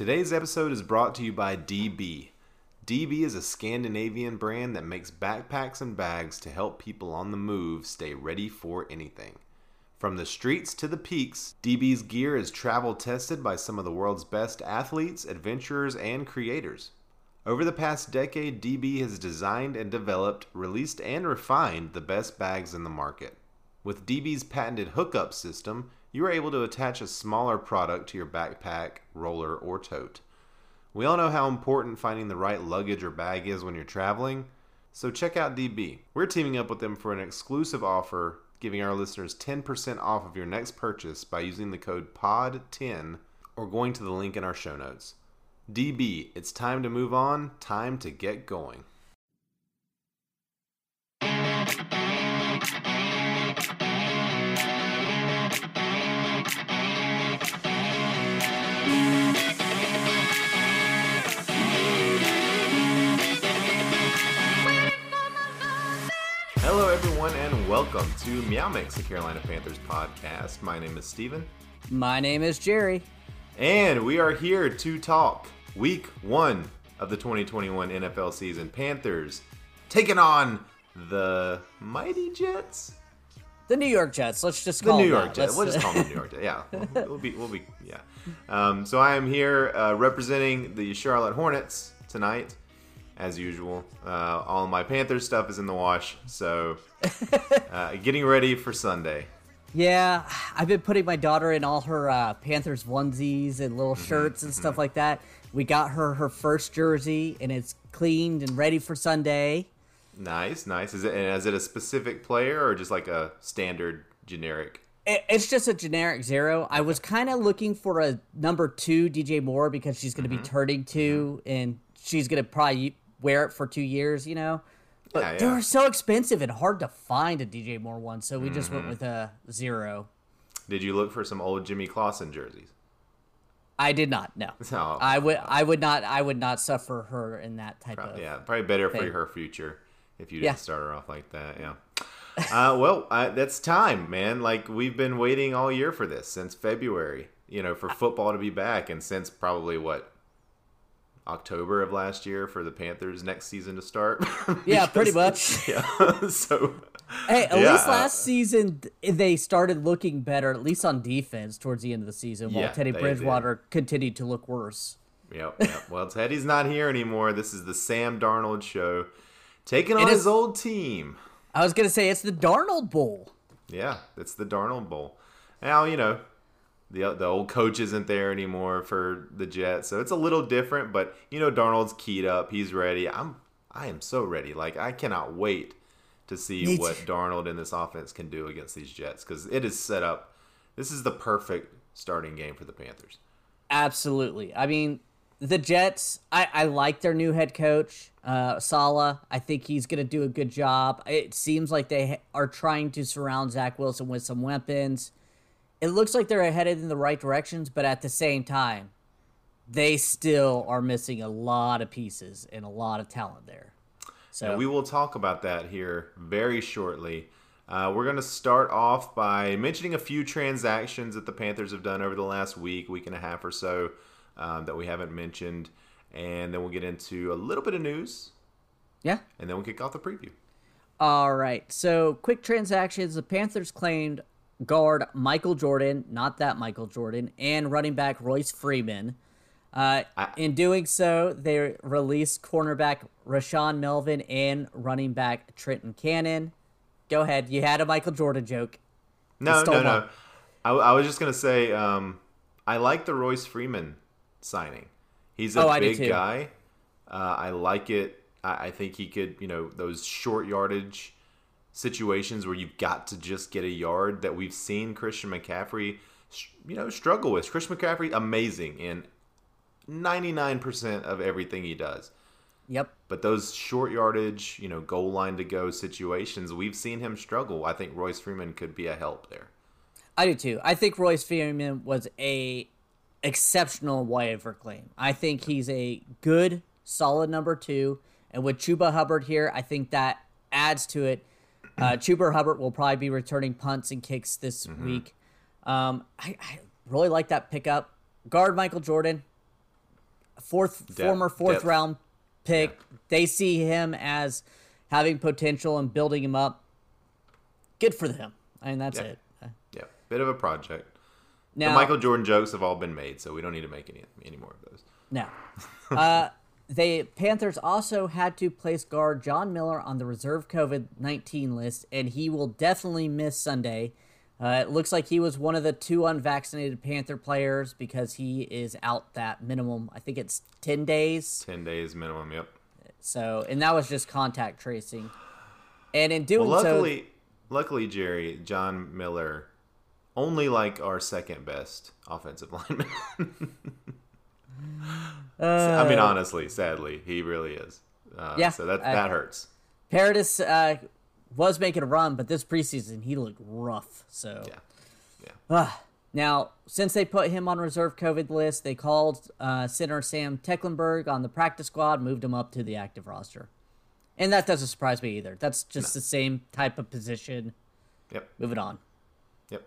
Today's episode is brought to you by DB. DB is a Scandinavian brand that makes backpacks and bags to help people on the move stay ready for anything. From the streets to the peaks, DB's gear is travel tested by some of the world's best athletes, adventurers, and creators. Over the past decade, DB has designed and developed, released, and refined the best bags in the market. With DB's patented hookup system, you are able to attach a smaller product to your backpack, roller, or tote. We all know how important finding the right luggage or bag is when you're traveling, so check out DB. We're teaming up with them for an exclusive offer giving our listeners 10% off of your next purchase by using the code POD10 or going to the link in our show notes. DB, it's time to move on, time to get going. Everyone, and welcome to Meow Mix, the Carolina Panthers podcast. My name is Steven, My name is Jerry. and we are here to talk week one of the 2021 NFL season. Panthers taking on the Mighty Jets. The New York Jets. Let's just The call New York that. Jets. We'll just call them the New York Jets. Yeah, we'll, we'll be, we'll be, yeah. Um, so I am here uh, representing the Charlotte Hornets tonight, as usual. Uh, all my Panthers stuff is in the wash, so uh, getting ready for Sunday. yeah, I've been putting my daughter in all her uh, Panthers onesies and little Mm-hmm, shirts and stuff like that. We got her her first jersey, and it's cleaned and ready for Sunday. Nice, nice. Is it and is it a specific player or just like a standard generic? It- It's just a generic zero. I was kind of looking for a number two DJ Moore because she's going to Mm-hmm. be turning 2 and she's going to probably wear it for two years, you know. But Yeah, they yeah. were so expensive and hard to find a DJ Moore one, so we just Mm-hmm. went with a zero. Did you look for some old Jimmy Clausen jerseys? I did not. No, Oh, I would. I would not. I would not suffer her in that type of. yeah, probably better for her future if you didn't Yeah. start her off like that. Yeah. uh, well, uh, that's time, man. Like we've been waiting all year for this since February. You know, for football to be back, and since probably what October of last year for the Panthers next season to start. Yeah, pretty much. Yeah. so. Hey, at Yeah, least uh, last season they started looking better, at least on defense towards the end of the season, while Yeah, Teddy they did. Bridgewater continued to look worse. Yep, yep. Well, Teddy's not here anymore. This is the Sam Darnold show, taking on is- his old team. I was gonna say it's the Darnold Bowl. Yeah, it's the Darnold Bowl. Now you know the the old coach isn't there anymore for the Jets, so it's a little different. But you know Darnold's keyed up. He's ready. I'm I am so ready. Like I cannot wait to see Me what too. Darnold in this offense can do against these Jets because it is set up. This is the perfect starting game for the Panthers. Absolutely. I mean, the Jets. I, I like their new head coach, uh, Saleh. I think he's going to do a good job. It seems like they are trying to surround Zach Wilson with some weapons. It looks like they're headed in the right directions, but at the same time, they still are missing a lot of pieces and a lot of talent there. So we will talk about that here very shortly. Uh, we're going to start off by mentioning a few transactions that the Panthers have done over the last week, week and a half or so, um, that we haven't mentioned. And then we'll get into a little bit of news, yeah. and then we'll kick off the preview. All right. So, quick transactions. The Panthers claimed guard Michael Jordan, not that Michael Jordan, and running back Royce Freeman. Uh, I- in doing so, they released cornerback Rashaan Melvin and running back Trenton Cannon. Go ahead. You had a Michael Jordan joke. No, no, no. I, I was just going to say um, I like the Royce Freeman signing. He's a Oh, big guy. Uh, I like it. I, I think he could, you know, those short yardage situations where you've got to just get a yard that we've seen Christian McCaffrey, you know, struggle with. Christian McCaffrey, amazing in 99% of everything he does. Yep. But those short yardage, you know, goal line to go situations, we've seen him struggle. I think Royce Freeman could be a help there. I do too. I think Royce Freeman was a exceptional waiver claim. I think he's a good, solid number two. And with Chuba Hubbard here, I think that adds to it. Uh, Chuba Hubbard will probably be returning punts and kicks this week. Um, I, I really like that pickup. Guard Michael Jordan. fourth Depth- former fourth depth. round pick. They see him as having potential and building him up. Good for them. I mean, that's Yeah. it. Yeah, bit of a project. Now, the Michael Jordan jokes have all been made, so we don't need to make any any more of those. Now, uh, the Panthers also had to place guard John Miller on the reserve COVID 19 list, and he will definitely miss Sunday. Uh, it looks like he was one of the two unvaccinated Panther players because he is out that minimum. I think it's 10 days. Ten days minimum. Yep. So, and that was just contact tracing. And in doing Well, so, luckily, luckily, Jerry John Miller, only like our second best offensive lineman. I mean, honestly, sadly, he really is. Uh, Yeah, So that that hurts. Paradis uh, was making a run, but this preseason he looked rough. So, Yeah. Yeah. Ah, now, since they put him on reserve COVID list, they called uh, center Sam Tecklenburg on the practice squad, moved him up to the active roster. And that doesn't surprise me either. That's just the same type of position. Yep. Moving on. Yep.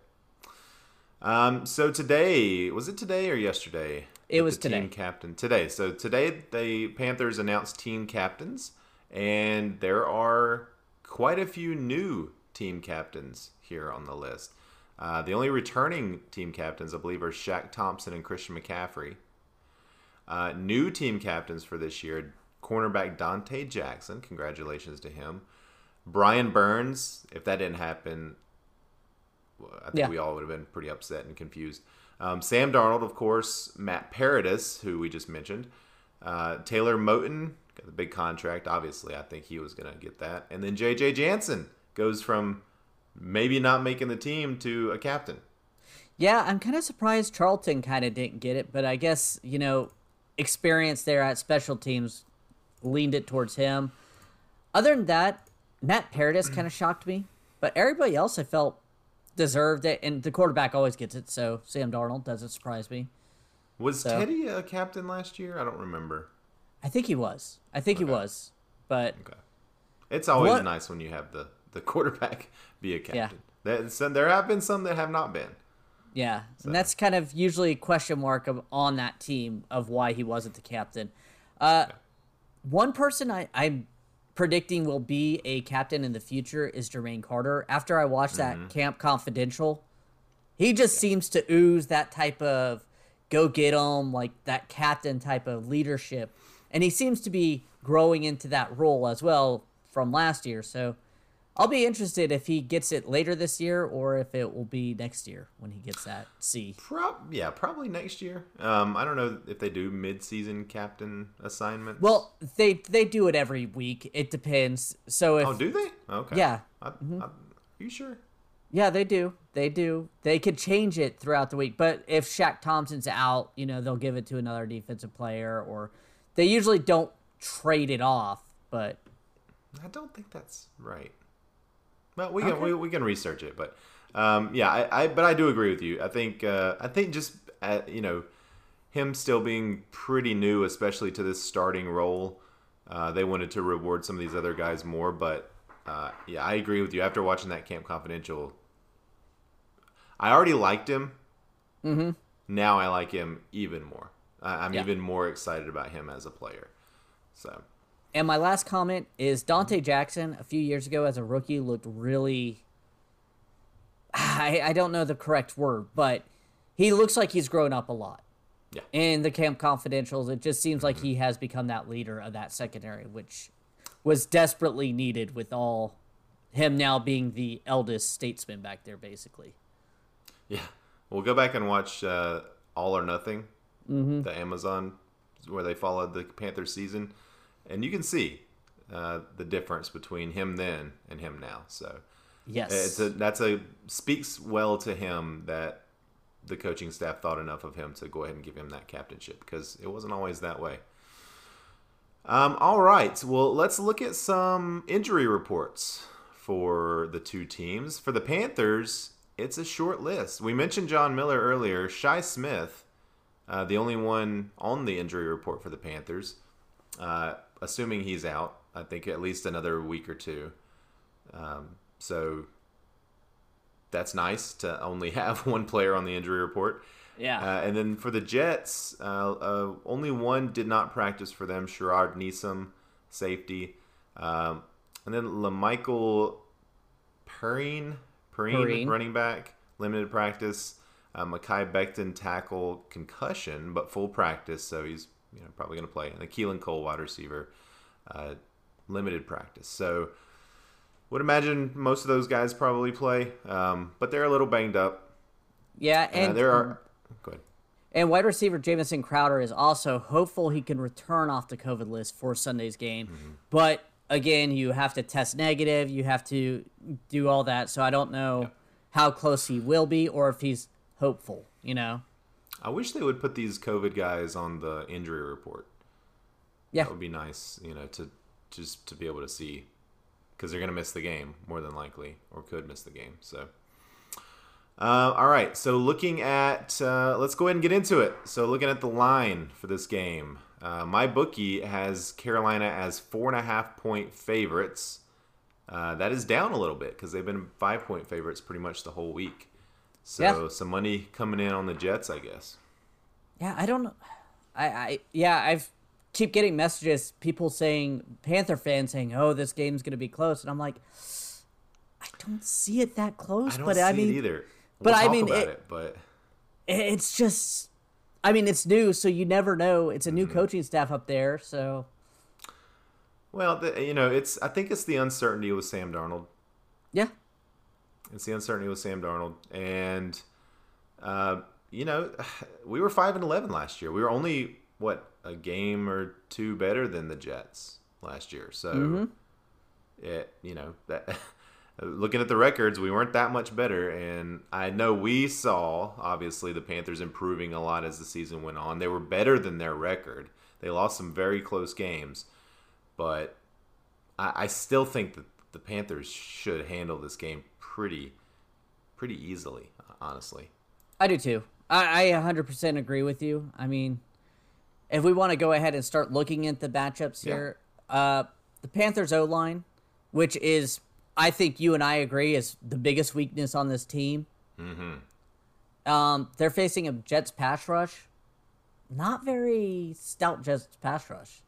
Um, so today, was it today or yesterday? It was the Team captain today. So today, the Panthers announced team captains, and there are quite a few new team captains here on the list. Uh, the only returning team captains, I believe, are Shaq Thompson and Christian McCaffrey. Uh, new team captains for this year: cornerback Donte Jackson. Congratulations to him. Brian Burns. If that didn't happen, I think Yeah. we all would have been pretty upset and confused. Um, Sam Darnold, of course, Matt Paradis, who we just mentioned, uh, Taylor Moton got the big contract. Obviously, I think he was going to get that, and then J.J. Jansen goes from maybe not making the team to a captain. Yeah, I'm kind of surprised Charlton kind of didn't get it, but I guess, you know, experience there at special teams leaned it towards him. Other than that, Matt Paradis kind of shocked me, but everybody else I felt deserved it, and the quarterback always gets it, so Sam Darnold doesn't surprise me. Was So- Teddy a captain last year? I don't remember. I think he was. I think he was, but Okay. It's always What- nice when you have the, the quarterback be a captain. There, some, there have been some that have not been. Yeah, and that's kind of usually a question mark of, on that team of why he wasn't the captain. Uh, One person I, I'm predicting will be a captain in the future is Jermaine Carter. After I watched that mm-hmm. Camp Confidential, he just seems to ooze that type of go get 'em, like that captain type of leadership, and he seems to be growing into that role as well from last year. So I'll be interested if he gets it later this year or if it will be next year when he gets that C. Prob- yeah, probably next year. Um, I don't know if they do mid-season captain assignments. Well, they they do it every week. It depends. So if oh, do they? Okay. Yeah. I, I, are you sure? yeah, they do. They do. They could change it throughout the week. But if Shaq Thompson's out, you know, they'll give it to another defensive player or they usually don't trade it off, but I don't think that's right. Well, we can we, we can research it, but um, yeah, I, I but I do agree with you. I think uh, I think just uh, you know him still being pretty new, especially to this starting role, uh, they wanted to reward some of these other guys more. But uh, yeah, I agree with you. After watching that Camp Confidential, I already liked him. Mm-hmm. Now I like him even more. I, I'm Yeah. even more excited about him as a player. So And my last comment is Donte Jackson a few years ago as a rookie looked really I, I don't know the correct word, but he looks like he's grown up a lot. Yeah. In the Camp Confidentials, it just seems like he has become that leader of that secondary, which was desperately needed with all him now being the eldest statesman back there, basically. Yeah, we'll go back and watch uh, All or Nothing, the Amazon where they followed the Panthers season, and you can see uh, the difference between him then and him now. So Yes. it's a that's a speaks well to him that the coaching staff thought enough of him to go ahead and give him that captainship because it wasn't always that way. Um, all right, well, let's look at some injury reports for the two teams. For the Panthers, it's a short list. We mentioned John Miller earlier. Shi Smith, uh, the only one on the injury report for the Panthers, uh, assuming he's out. I think at least another week or two. Um, so that's nice to only have one player on the injury report. Yeah. Uh, and then for the Jets, uh, uh, only one did not practice for them. Sharrod Neasman, safety, um, and then La'Mical Perine, Perine, Perine. running back, limited practice. Uh, Mekhi Becton tackle concussion, but full practice, so he's you know probably going to play. And then Keelan Cole, wide receiver, uh, limited practice. So would imagine most of those guys probably play, um, but they're a little banged up. Yeah, Uh, and there are. Go ahead. and wide receiver Jamison Crowder is also hopeful he can return off the COVID list for Sunday's game. Mm-hmm. But again, you have to test negative, you have to do all that. So I don't know how close he will be or if he's hopeful, you know. I wish they would put these COVID guys on the injury report. Yeah. That would be nice, you know, to just to be able to see because they're going to miss the game more than likely, or could miss the game. So, uh, all right. So looking at, uh, let's go ahead and get into it. So looking at the line for this game, uh, my bookie has Carolina as four and a half point favorites. Uh, that is down a little bit because they've been five point favorites pretty much the whole week. So Yeah. some money coming in on the Jets, I guess. Yeah, I don't know. I, I yeah, I've keep getting messages, people saying Panther fans saying, "Oh, this game's gonna be close," and I'm like, I don't see it that close. I don't but see I mean, it either. but We'll I talk mean, about it- it, but it's just, I mean, it's new, so you never know. It's a new Mm-hmm. coaching staff up there, so well, the, you know, it's. I think it's the uncertainty with Sam Darnold. yeah, It's the uncertainty with Sam Darnold, and uh, you know, we were five and eleven last year. We were only what a game or two better than the Jets last year. So, Mm-hmm. it you know that. Looking at the records, we weren't that much better, and I know we saw obviously the Panthers improving a lot as the season went on. They were better than their record. They lost some very close games, but I, I still think that the Panthers should handle this game pretty, pretty easily. Honestly, I do too. I, I 100% agree with you. I mean, if we want to go ahead and start looking at the matchups Yeah. here, uh, the Panthers O line, which is, I think you and I agree, is the biggest weakness on this team. Mm-hmm. Um, they're facing a Jets pass rush, not very stout Jets pass rush.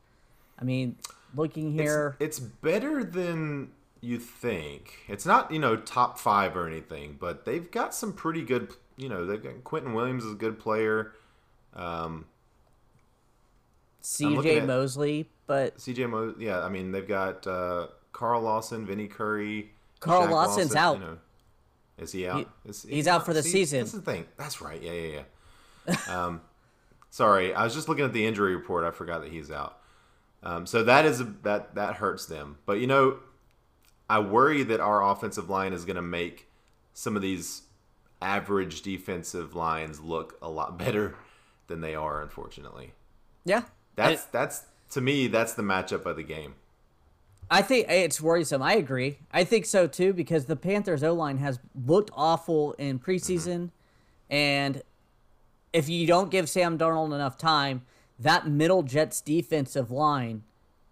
I mean, looking here, it's, it's better than you think. It's not you know top five or anything, but they've got some pretty good. You know, they've got Quinnen Williams is a good player. Um, C.J. Mosley, but CJ Mo, yeah, I mean they've got uh, Carl Lawson, Vinny Curry. Carl Shaq Lawson's Lawson, out. You know. Is he out? Is- he's out for the see, season. That's the thing. That's right. Yeah, yeah, yeah. um, sorry, I was just looking at the injury report. I forgot that he's out. Um, so that is a, that that hurts them. But you know, I worry that our offensive line is going to make some of these average defensive lines look a lot better than they are. Unfortunately, yeah, that's that's to me that's the matchup of the game. I think eh, it's worrisome. I agree. I think so too because the Panthers O line has looked awful in preseason, mm-hmm. and if you don't give Sam Darnold enough time, that middle Jets defensive line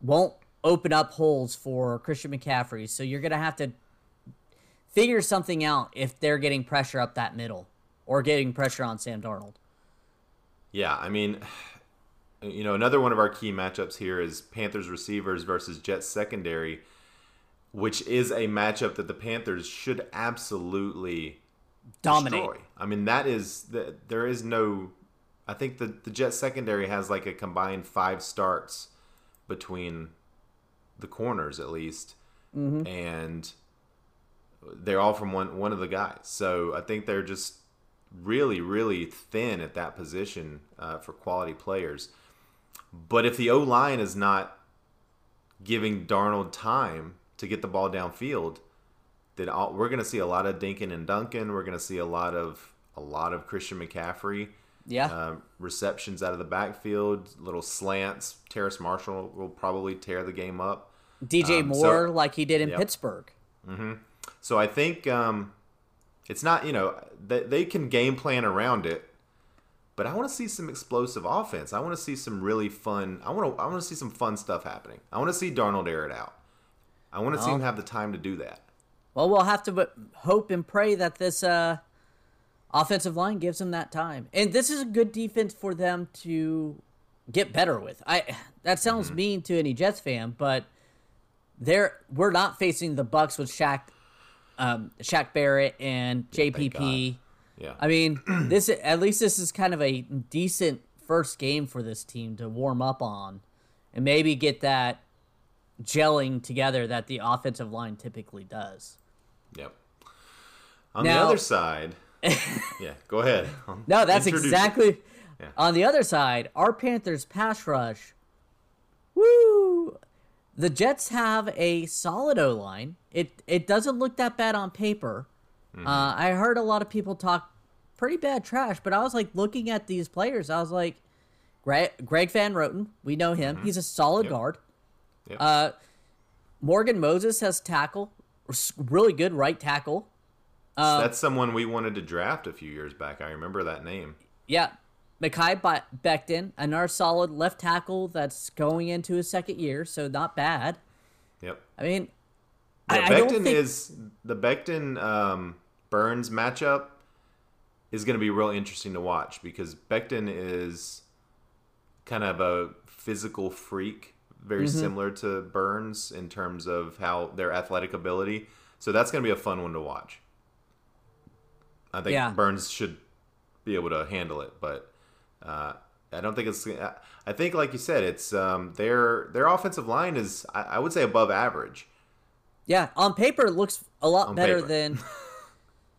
won't open up holes for Christian McCaffrey. So you're gonna have to figure something out if they're getting pressure up that middle or getting pressure on Sam Darnold. Yeah, I mean, you know, another one of our key matchups here is Panthers receivers versus Jets secondary, which is a matchup that the Panthers should absolutely Dominate. destroy. I mean, that is the, there is no. I think the the Jets secondary has like a combined five starts between the corners at least, and they're all from one one of the guys. So I think they're just really really thin at that position uh, for quality players. But if the O line is not giving Darnold time to get the ball downfield, then all, we're going to see a lot of Dinkin and Duncan. We're going to see a lot of a lot of Christian McCaffrey Yeah. uh, receptions out of the backfield, little slants. Terrace Marshall will probably tear the game up. DJ um, so- Moore, like he did in Yep. Pittsburgh. So I think um, it's not you know they, they can game plan around it, but I want to see some explosive offense. I want to see some really fun. I want to I want to see some fun stuff happening. I want to see Darnold air it out. I want to see him have the time to do that. Well, we'll have to hope and pray that this uh, offensive line gives them that time, and this is a good defense for them to get better with. I that sounds Mm-hmm. mean to any Jets fan, but they're we're not facing the Bucs with Shaq, um, Shaq Barrett and JPP. Yeah. I mean, this at least this is kind of a decent first game for this team to warm up on, and maybe get that gelling together that the offensive line typically does. Yep. On Now- the other side, yeah, go ahead. No, that's Introduce exactly. Yeah. On the other side, our Panthers pass rush. Woo! The Jets have a solid O line. It it doesn't look that bad on paper. Mm-hmm. Uh, I heard a lot of people talk pretty bad trash, but I was like looking at these players. I was like, Greg, Greg Van Roten, we know him. He's a solid Mm-hmm. Yep. guard. Yep. Uh, Morgan Moses has tackle, really good right tackle. Uh, That's someone we wanted to draft a few years back. I remember that name. Yeah. Be- Becton, another solid left tackle that's going into his second year, so not bad. Yep. I mean, The I, I don't Becton think is the Becton um, Burns matchup is going to be real interesting to watch because Becton is kind of a physical freak, very Mm-hmm. similar to Burns in terms of how their athletic ability. So that's going to be a fun one to watch. I think Yeah. Burns should be able to handle it, but uh, I don't think it's. I- think, like you said, it's um, their their offensive line is I, I would say above average. yeah, on paper it looks a lot On better paper. than.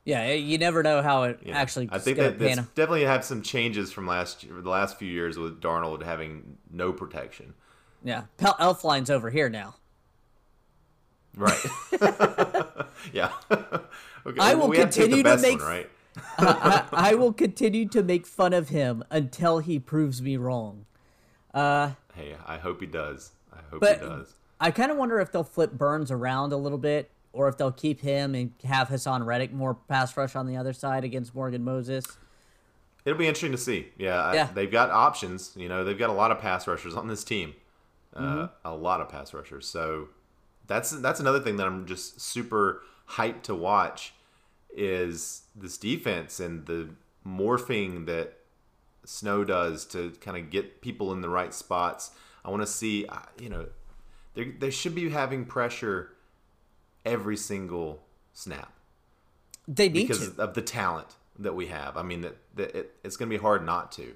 Yeah, you never know how it Yeah. actually. I think that that's definitely have some changes from last year, the last few years with Darnold having no protection. Yeah, Elf line's over here now. Right. yeah. okay. I will have to continue to make- one, right? I, I will continue to make fun of him until he proves me wrong. Uh, Hey, I hope he does. I hope But he does. I kind of wonder if they'll flip Burns around a little bit, or if they'll keep him and have Haason Reddick more pass rush on the other side against Morgan Moses. It'll be interesting to see. Yeah, I- they've got options. You know, they've got a lot of pass rushers on this team. Uh, Mm-hmm. a lot of pass rushers. So that's that's another thing that I'm just super hyped to watch is this defense and the morphing that Snow does to kind of get people in the right spots. I want to see, uh, you know, they they should be having pressure every single snap They need because to. of the talent that we have. I mean, that, that it, it's going to be hard not to,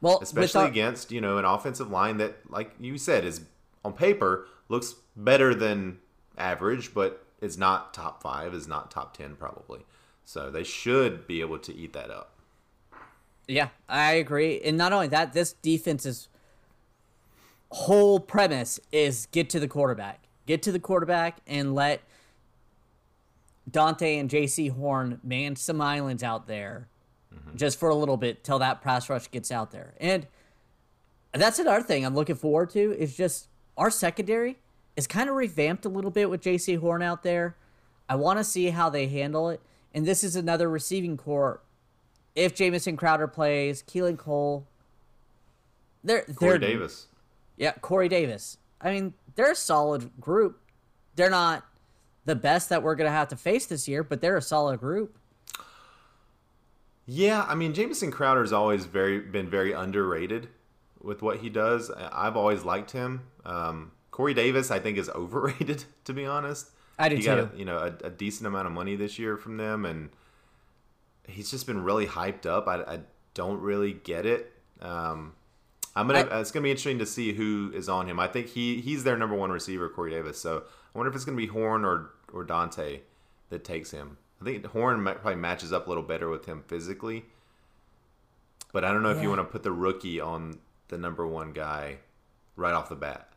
Well, especially against you know an offensive line that, like you said, is on paper looks better than average, but is not top five, is not top ten probably. So they should be able to eat that up. Yeah, I agree. And not only that, this defense's whole premise is get to the quarterback. Get to the quarterback and let Donte and Jaycee Horn man some islands out there mm-hmm. just for a little bit till that pass rush gets out there. And that's another thing I'm looking forward to is just our secondary is kind of revamped a little bit with Jaycee Horn out there. I want to see how they handle it. And this is another receiving core if Jamison Crowder plays, Keelan Cole, they're Corey they're Davis. yeah, Corey Davis. I mean, they're a solid group. They're not the best that we're gonna have to face this year, but they're a solid group. Yeah, I mean Jamison Crowder's always very been very underrated with what he does. I've always liked him. Um, Corey Davis, I think, is overrated to be honest. I do he got too. a, you know a, a decent amount of money this year from them, and he's just been really hyped up. I, I don't really get it. Um, I'm gonna. I- it's gonna be interesting to see who is on him. I think he he's their number one receiver, Corey Davis. So I wonder if it's gonna be Horn or or Donte that takes him. I think Horn ma- probably matches up a little better with him physically. But I don't know if you want to put the rookie on the number one guy right off the bat.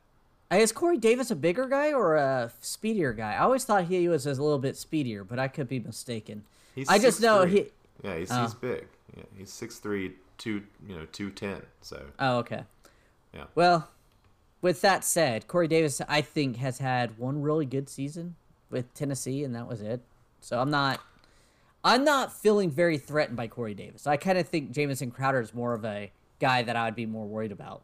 Is Corey Davis a bigger guy or a speedier guy? I always thought he was a little bit speedier, but I could be mistaken. He's I just know 6'3". he. Yeah, he's, Oh. he's big. Yeah, he's 6'3", two, you know, two ten. So Oh, okay. Yeah. Well, with that said, Corey Davis, I think, has had one really good season with Tennessee, and that was it. So I'm not, I'm not feeling very threatened by Corey Davis. I kind of think Jamison Crowder is more of a guy that I'd be more worried about.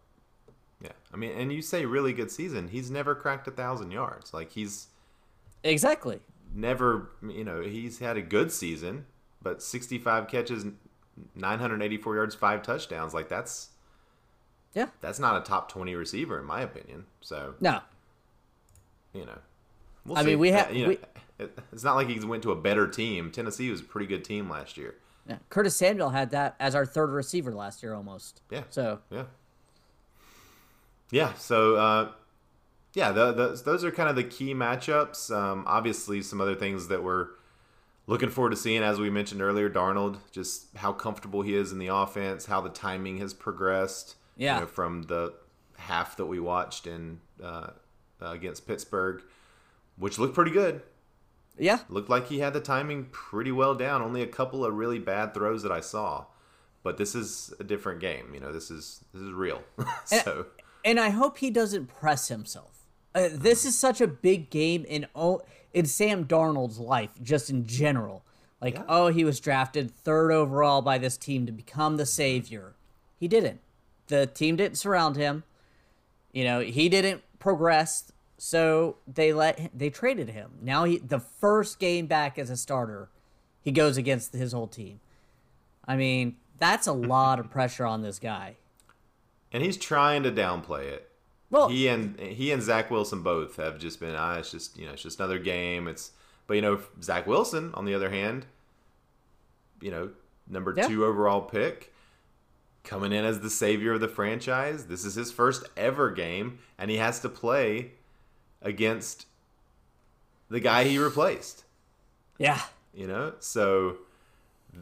yeah, I mean, and you say really good season. He's never cracked a thousand yards. Like he's Exactly. never, you know, he's had a good season, but 65 catches, 984 yards, five touchdowns. Like that's Yeah. that's not a top 20 receiver in my opinion. So No. you know, we'll I mean, we Uh, ha- you know, we- it's not like he went to a better team. Tennessee was a pretty good team last year. Yeah. Curtis Samuel had that as our third receiver last year almost. Yeah. So Yeah. Yeah. So, uh, yeah, the, the, those are kind of the key matchups. Um, obviously, some other things that we're looking forward to seeing, as we mentioned earlier, Darnold, just how comfortable he is in the offense, how the timing has progressed. you Yeah. know, from the half that we watched in uh, uh, against Pittsburgh, which looked pretty good. Yeah. Looked like he had the timing pretty well down. Only a couple of really bad throws that I saw. But this is a different game. You know, this is this is real. so And I hope he doesn't press himself. Uh, this is such a big game in in Sam Darnold's life, just in general. Like, Yeah. oh, he was drafted third overall by this team to become the savior. He didn't. The team didn't surround him. You know, he didn't progress, so they let they traded him. Now he the first game back as a starter, he goes against his whole team. I mean, that's a lot of pressure on this guy. and he's trying to downplay it. Well, He and he and Zach Wilson both have just been ah, it's just you know it's just another game. It's but you know Zach Wilson on the other hand, you know number Yeah. two overall pick, coming in as the savior of the franchise. This is his first ever game, and he has to play against the guy he replaced. yeah. You know, so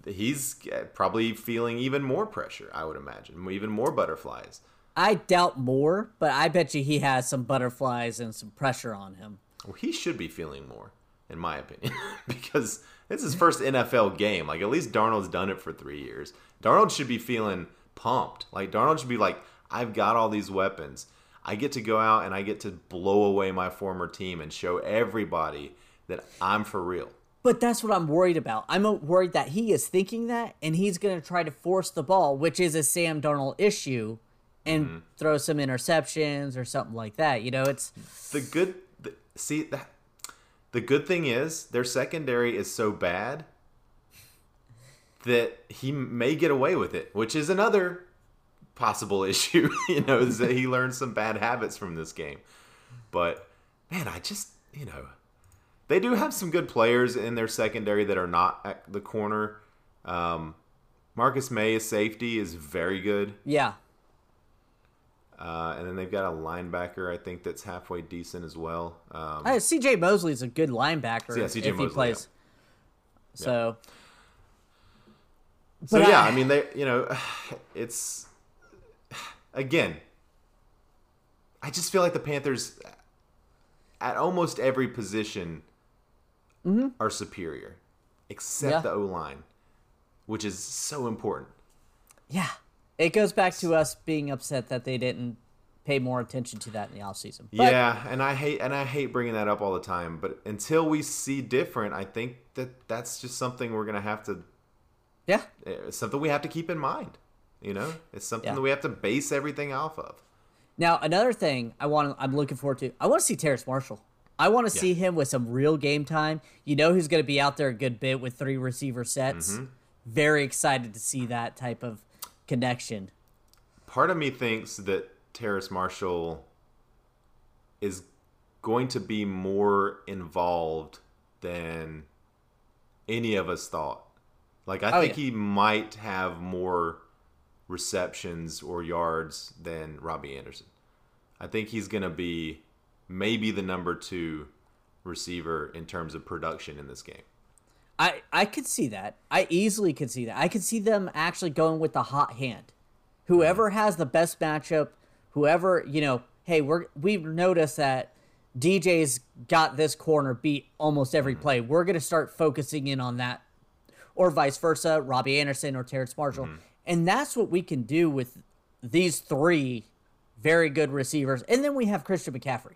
he's uh, probably feeling even more pressure. I would imagine, even more butterflies. I doubt more, but I bet you he has some butterflies and some pressure on him. Well, he should be feeling more, in my opinion, because it's his first NFL game. Like, at least Darnold's done it for three years. Darnold should be feeling pumped. Like, Darnold should be like, I've got all these weapons. I get to go out and I get to blow away my former team and show everybody that I'm for real. But that's what I'm worried about. I'm worried that he is thinking that and he's going to try to force the ball, which is a Sam Darnold issue, and Mm-hmm. throw some interceptions or something like that. You know, it's The good, the, see that. The good thing is their secondary is so bad that he may get away with it, which is another possible issue. you know, is that he learned some bad habits from this game. But man, I just you know they do have some good players in their secondary that are not at the corner. Um, Marcus Maye, is safety, is very good. yeah. Uh, and then they've got a linebacker, I think, that's halfway decent as well. Um, Uh, CJ Mosley's a good linebacker Yeah, CJ if he Mosley, plays. So, So But yeah, I- I, mean, they you know, it's again. I just feel like the Panthers, at almost every position, mm-hmm. are superior, except Yeah. the O line, which is so important. yeah. It goes back to us being upset that they didn't pay more attention to that in the offseason. But yeah, and I hate and I hate bringing that up all the time, but until we see different, I think that that's just something we're gonna have to yeah. Eh, something we have to keep in mind. You know, it's something Yeah. that we have to base everything off of. Now, another thing I want I'm looking forward to. I want to see Terrace Marshall. I want to see him with some real game time. You know he's going to be out there a good bit with three receiver sets. Mm-hmm. Very excited to see that type of connection. part of me thinks that Terrace Marshall is going to be more involved than any of us thought. Like I Oh, think yeah. he might have more receptions or yards than Robbie Anderson. I think he's going to be maybe the number 2 receiver in terms of production in this game. I I could see that. I easily could see that. I could see them actually going with the hot hand. Whoever has the best matchup, whoever you know, hey, we're we've noticed that DJ's got this corner beat almost every mm-hmm. play. We're gonna start focusing in on that, or vice versa. Robbie Anderson or Terrence Marshall, mm-hmm. And that's what we can do with these three very good receivers, and then we have Christian McCaffrey.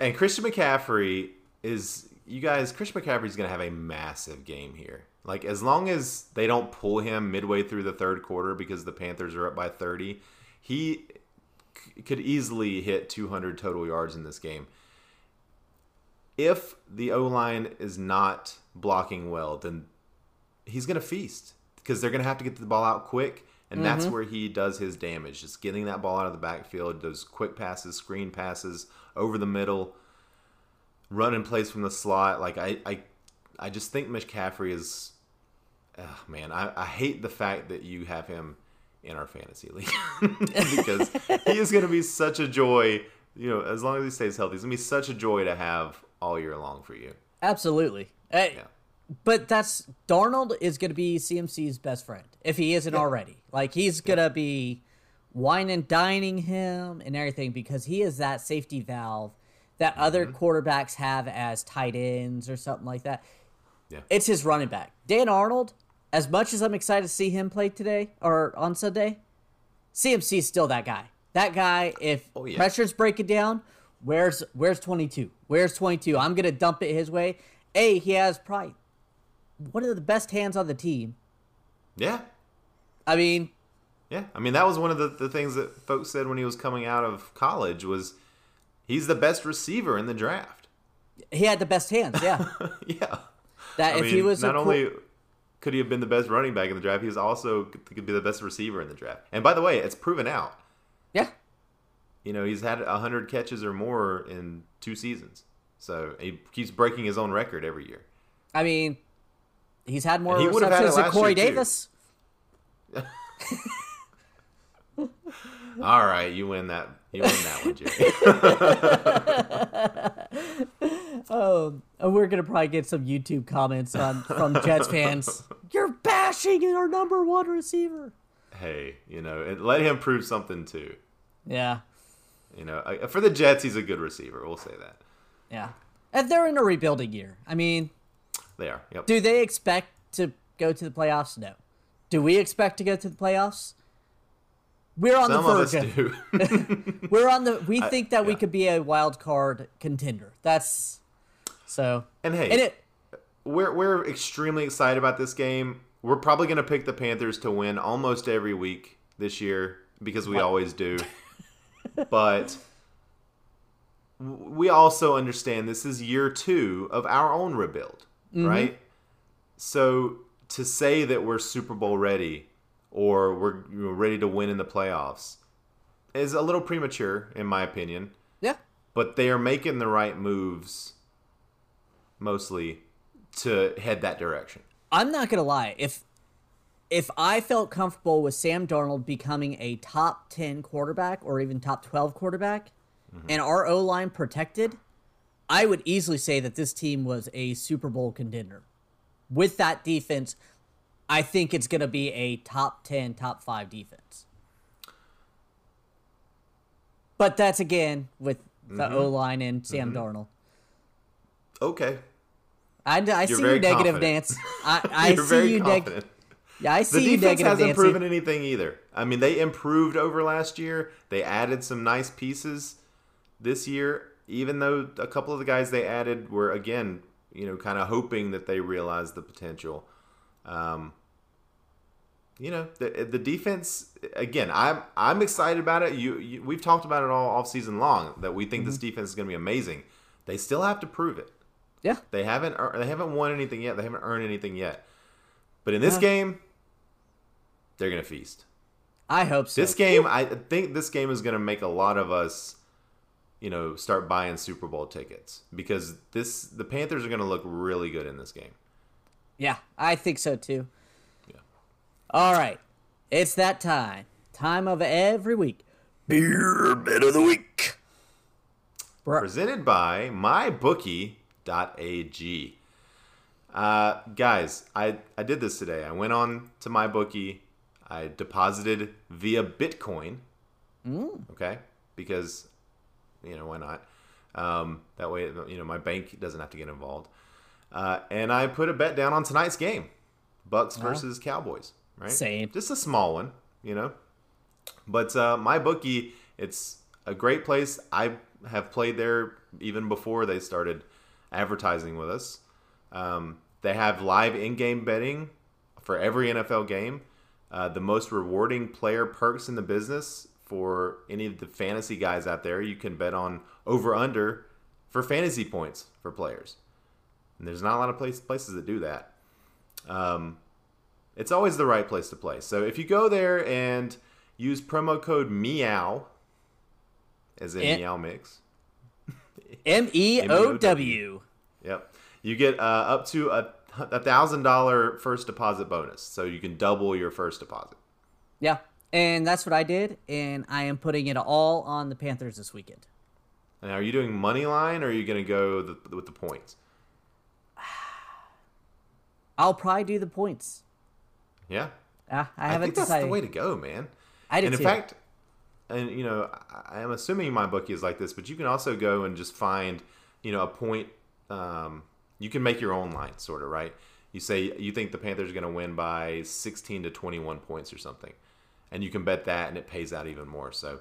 And Christian McCaffrey is you guys. Christian McCaffrey is going to have a massive game here. Like as long as they don't pull him midway through the third quarter because the Panthers are up by thirty, he c- could easily hit 200 total yards in this game. if the O line is not blocking well, then he's going to feast because they're going to have to get the ball out quick. And that's where he does his damage, just getting that ball out of the backfield, those quick passes, screen passes over the middle, running plays from the slot. Like I, I, I just think McCaffrey is, oh man, I, I hate the fact that you have him in our fantasy league because he is going to be such a joy. You know, as long as he stays healthy, it's going to be such a joy to have all year long for you. Absolutely. Uh, Yeah. But that's Darnold is going to be CMC's best friend if he isn't already. Like he's going to be wine and dining him and everything because he is that safety valve that other Mm-hmm. quarterbacks have as tight ends or something like that. Yeah. It's his running back. Dan Arnold, as much as I'm excited to see him play today or on Sunday, CMC is still that guy. That guy, if Oh, yeah. pressure's breaking down, where's where's 22? Where's 22? I'm gonna dump it his way. A, he has probably one of the best hands on the team. Yeah. I mean, Yeah, I mean that was one of the, the things that folks said when he was coming out of college was he's the best receiver in the draft. he had the best hands. Yeah, yeah, that I if mean, he was not qu- only could he have been the best running back in the draft, he was also could be the best receiver in the draft. And by the way, it's proven out. yeah, You know, he's had hundred catches or more in two seasons, so he keeps breaking his own record every year. I mean, he's had more he would've had it receptions than Corey. Davis. All right, you win that. You win that one, Jerry. Oh, we're gonna probably get some YouTube comments on from Jets fans. You're bashing in our number one receiver. hey, you know, and let him prove something too. Yeah, You know, for the Jets, he's a good receiver. We'll say that. yeah. And they're in a rebuilding year. I mean, They are. Yep. do they expect to go to the playoffs? No. Do we expect to go to the playoffs? We're on Some the of us do. We're on the. We think that we could be a wild card contender. That's so. and hey, And it. we're we're extremely excited about this game. We're probably going to pick the Panthers to win almost every week this year because we always do. but we also understand this is year 2 of our own rebuild, Mm-hmm. right? So to say that we're Super Bowl ready or we're ready to win in the playoffs is a little premature in my opinion. Yeah. but they are making the right moves mostly to head that direction. I'm not gonna lie. If if I felt comfortable with Sam Darnold becoming a top ten quarterback or even top twelve quarterback, mm-hmm. and our O line protected, I would easily say that this team was a Super Bowl contender. With that defense, I think it's gonna be a top ten, top five defense. But that's again with the mm-hmm. O line and Sam mm-hmm. Darnold. Okay. I, I see you negative. Nance. I, I see you negative. Yeah, I The see you defense hasn't Nancy. proven anything either. I mean, they improved over last year. They added some nice pieces this year, even though a couple of the guys they added were again, you know, kind of hoping that they realized the potential. Um, you know, the the defense again. I'm I'm excited about it. You, you we've talked about it all off season long that we think this Mm-hmm. defense is going to be amazing. They still have to prove it. Yeah, They haven't they haven't won anything yet. They haven't earned anything yet. But in this Yeah. game, they're gonna feast. I hope so. This game, I think this game is gonna make a lot of us, you know, start buying Super Bowl tickets because this the Panthers are gonna look really good in this game. Yeah, I think so too. Yeah. All right, it's that time. Time of every week. Beer bet of the week. Bru- Presented by mybookie.ag. Uh, guys, I, I did this today. I went on to my bookie. I deposited via Bitcoin. Okay, because you know why not? Um, that way, you know my bank doesn't have to get involved. Uh, and I put a bet down on tonight's game, Bucs versus Cowboys. Right, Same. just a small one, you know. But uh, my bookie, it's a great place. I have played there even before they started advertising with us. Um, they have live in-game betting for every NFL game. Uh, the most rewarding player perks in the business for any of the fantasy guys out there. You can bet on over/under for fantasy points for players. And there's not a lot of place, places that do that. Um, it's always the right place to play. So if you go there and use promo code MEOW, as in Eh. Meow Mix, M E O W. Yep. You get uh, up to a a thousand dollar first deposit bonus, so you can double your first deposit. Yeah, and that's what I did, and I am putting it all on the Panthers this weekend. Now, are you doing money line, or are you going to go the, with the points? I'll probably do the points. Yeah, Ah, I I, haven't think that's decided. the way to go, man. I did and in too. fact, and you know, I, I am assuming my bookie is like this, but you can also go and just find, you know, a point. Um, you can make your own line, sort of, right? You say you think the Panthers are going to win by 16 to 21 points or something, and you can bet that, and it pays out even more. So,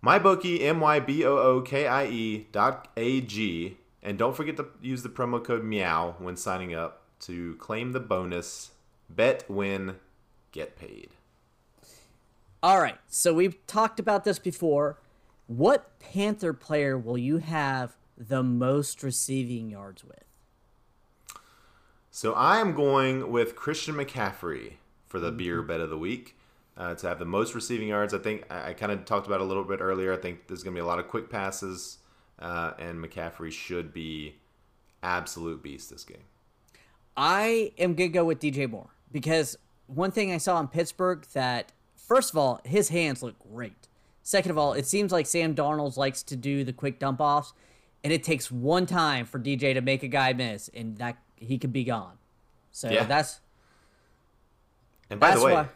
my bookie, M Y B O O K I E dot A G, and don't forget to use the promo code Meow when signing up to claim the bonus. Bet, win, get paid. All right, so we've talked about this before. What Panther player will you have the most receiving yards with? So I am going with Christian McCaffrey for the beer bet of the week uh, to have the most receiving yards. I think I, I kind of talked about a little bit earlier. I think there's going to be a lot of quick passes, uh, and McCaffrey should be absolute beast this game. I am gonna go with DJ Moore because one thing I saw in Pittsburgh that first of all his hands look great. Second of all, it seems like Sam Darnold likes to do the quick dump offs, and it takes one time for DJ to make a guy miss, and that he could be gone. So Yeah. that's And by the way, why-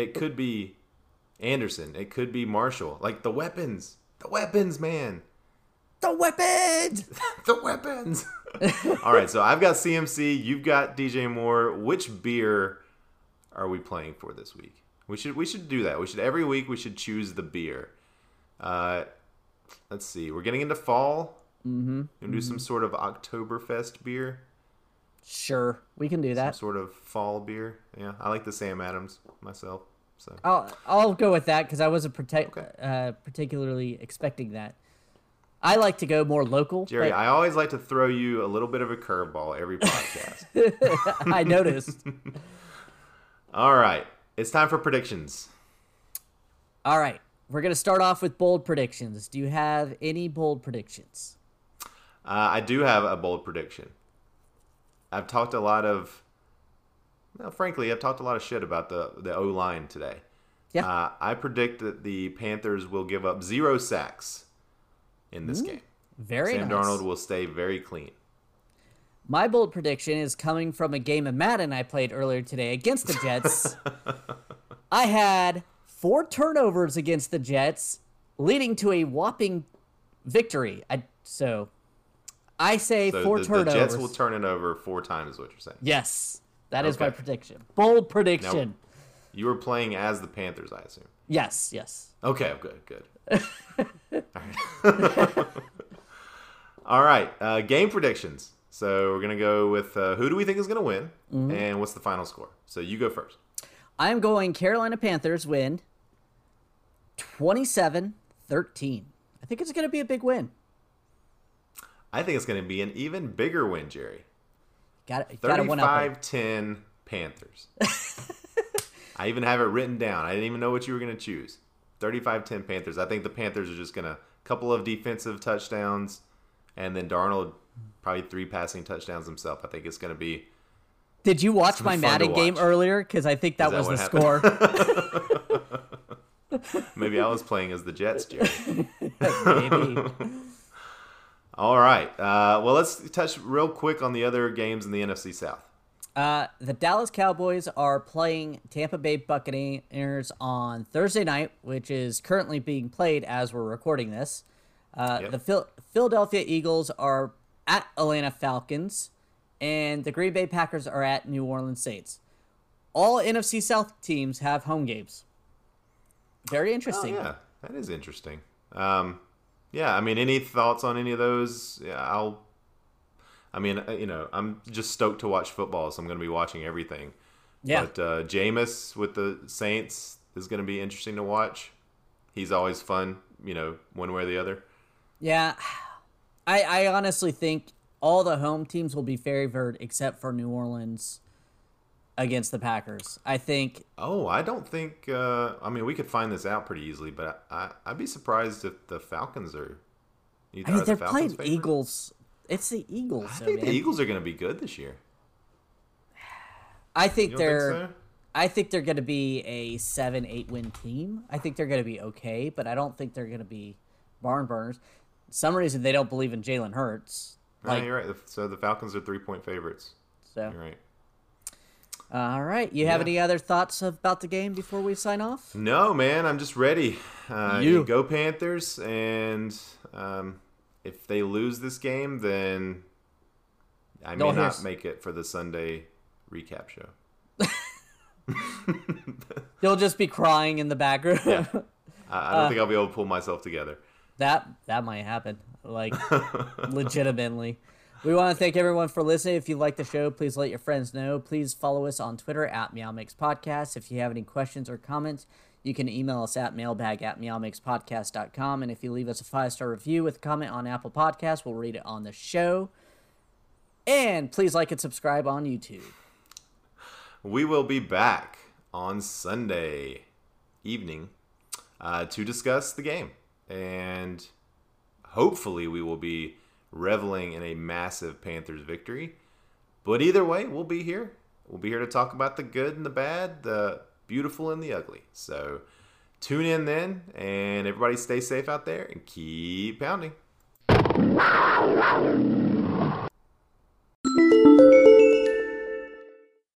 it could be Anderson. It could be Marshall. Like the weapons, the weapons, man, the weapons. the weapons. All right, so I've got CMC. You've got DJ Moore. Which beer are we playing for this week? We should we should do that. We should every week we should choose the beer. Uh, let's see. We're getting into fall. Mm-hmm. Gonna do some sort of Oktoberfest beer, Sure, we can do some that. sort of fall beer. Yeah, I like the Sam Adams myself. So I'll I'll go with that because I wasn't protect, Okay. uh, particularly expecting that. I like to go more local. Jerry, but I always like to throw you a little bit of a curveball every podcast. I noticed. All right, it's time for predictions. All right, we're gonna start off with bold predictions. Do you have any bold predictions? Uh, I do have a bold prediction. I've talked a lot of, well, frankly, I've talked a lot of shit about the the O line today. Yeah. Uh, I predict that the Panthers will give up zero sacks in this game. Very Sam nice. Darnold will stay very clean. My bold prediction is coming from a game of Madden I played earlier today against the Jets. I had four turnovers against the Jets, leading to a whopping victory. I, so, I say So four the, the turnovers. Jets will turn it over four times. Is what you're saying? yes, that is my prediction. Bold prediction. You were playing as the Panthers, I assume. Yes, yes. Okay, good, good. All right. All right, uh, game predictions. So we're gonna go with uh, who do we think is gonna win, Mm-hmm. and what's the final score. So you go first. I'm going Carolina Panthers win 27 13. I think it's going to be a big win. I think it's gonna be an even bigger win, Jerry. Got got to one up. 35-10 Panthers. I even have it written down. I didn't even know what you were gonna choose. 35-10 Panthers. I think the Panthers are just gonna couple of defensive touchdowns, and then Darnold probably three passing touchdowns himself. I think it's gonna be. Did you watch my to Madden game earlier? Because I think that that was the what score. Maybe I was playing as the Jets, Jerry. Maybe. All right. Uh, well, let's touch real quick on the other games in the NFC South. Uh, the Dallas Cowboys are playing Tampa Bay Buccaneers on Thursday night, which is currently being played as we're recording this. Uh, Yep. The Phil- Philadelphia Eagles are at Atlanta Falcons, and the Green Bay Packers are at New Orleans Saints. All NFC South teams have home games. Very Oh, interesting. yeah, that is interesting. Um, yeah, I mean, any thoughts on any of those? Yeah, I'll. I mean, uh, you know, I'm just stoked to watch football, so I'm going to be watching everything. Yeah. But uh, Jameis with the Saints is going to be interesting to watch. He's always fun, you know, one way or the other. Yeah. I, I honestly think all the home teams will be favored except for New Orleans against the Packers. I think. Oh, I don't think. Uh, I mean, we could find this out pretty easily, but I, I, would be surprised if the Falcons are. You I mean, they're the playing favorite? Eagles. It's the Eagles. I think man. the Eagles are going to be good this year. I think they're. Think so? I think they're going to be a seven, eight win team. I think they're going to be okay, but I don't think they're going to be barn burners. Some reason they don't believe in Jalen Hurts. Like, no, you're right. So the Falcons are three point favorites. So you're right. All right. You have yeah. any other thoughts about the game before we sign off? No, man. I'm just ready. Uh, you go Panthers, and um, if they lose this game, then I may not make it for the Sunday recap show. You'll just be crying in the background. yeah. I, I don't uh, think I'll be able to pull myself together. That that might happen. Like legitimately. We want to thank everyone for listening. If you like the show, please let your friends know. Please follow us on Twitter at Meow Mix Podcast. If you have any questions or comments, you can email us at mailbag at meowmixpodcast.com. And if you leave us a five star review with a comment on Apple Podcasts, we'll read it on the show. And please like and subscribe on YouTube. We will be back on Sunday evening uh, to discuss the game. And hopefully, we will be reveling in a massive Panthers victory. But either way, we'll be here. We'll be here to talk about the good and the bad, the beautiful and the ugly. So tune in then, and everybody stay safe out there and keep pounding.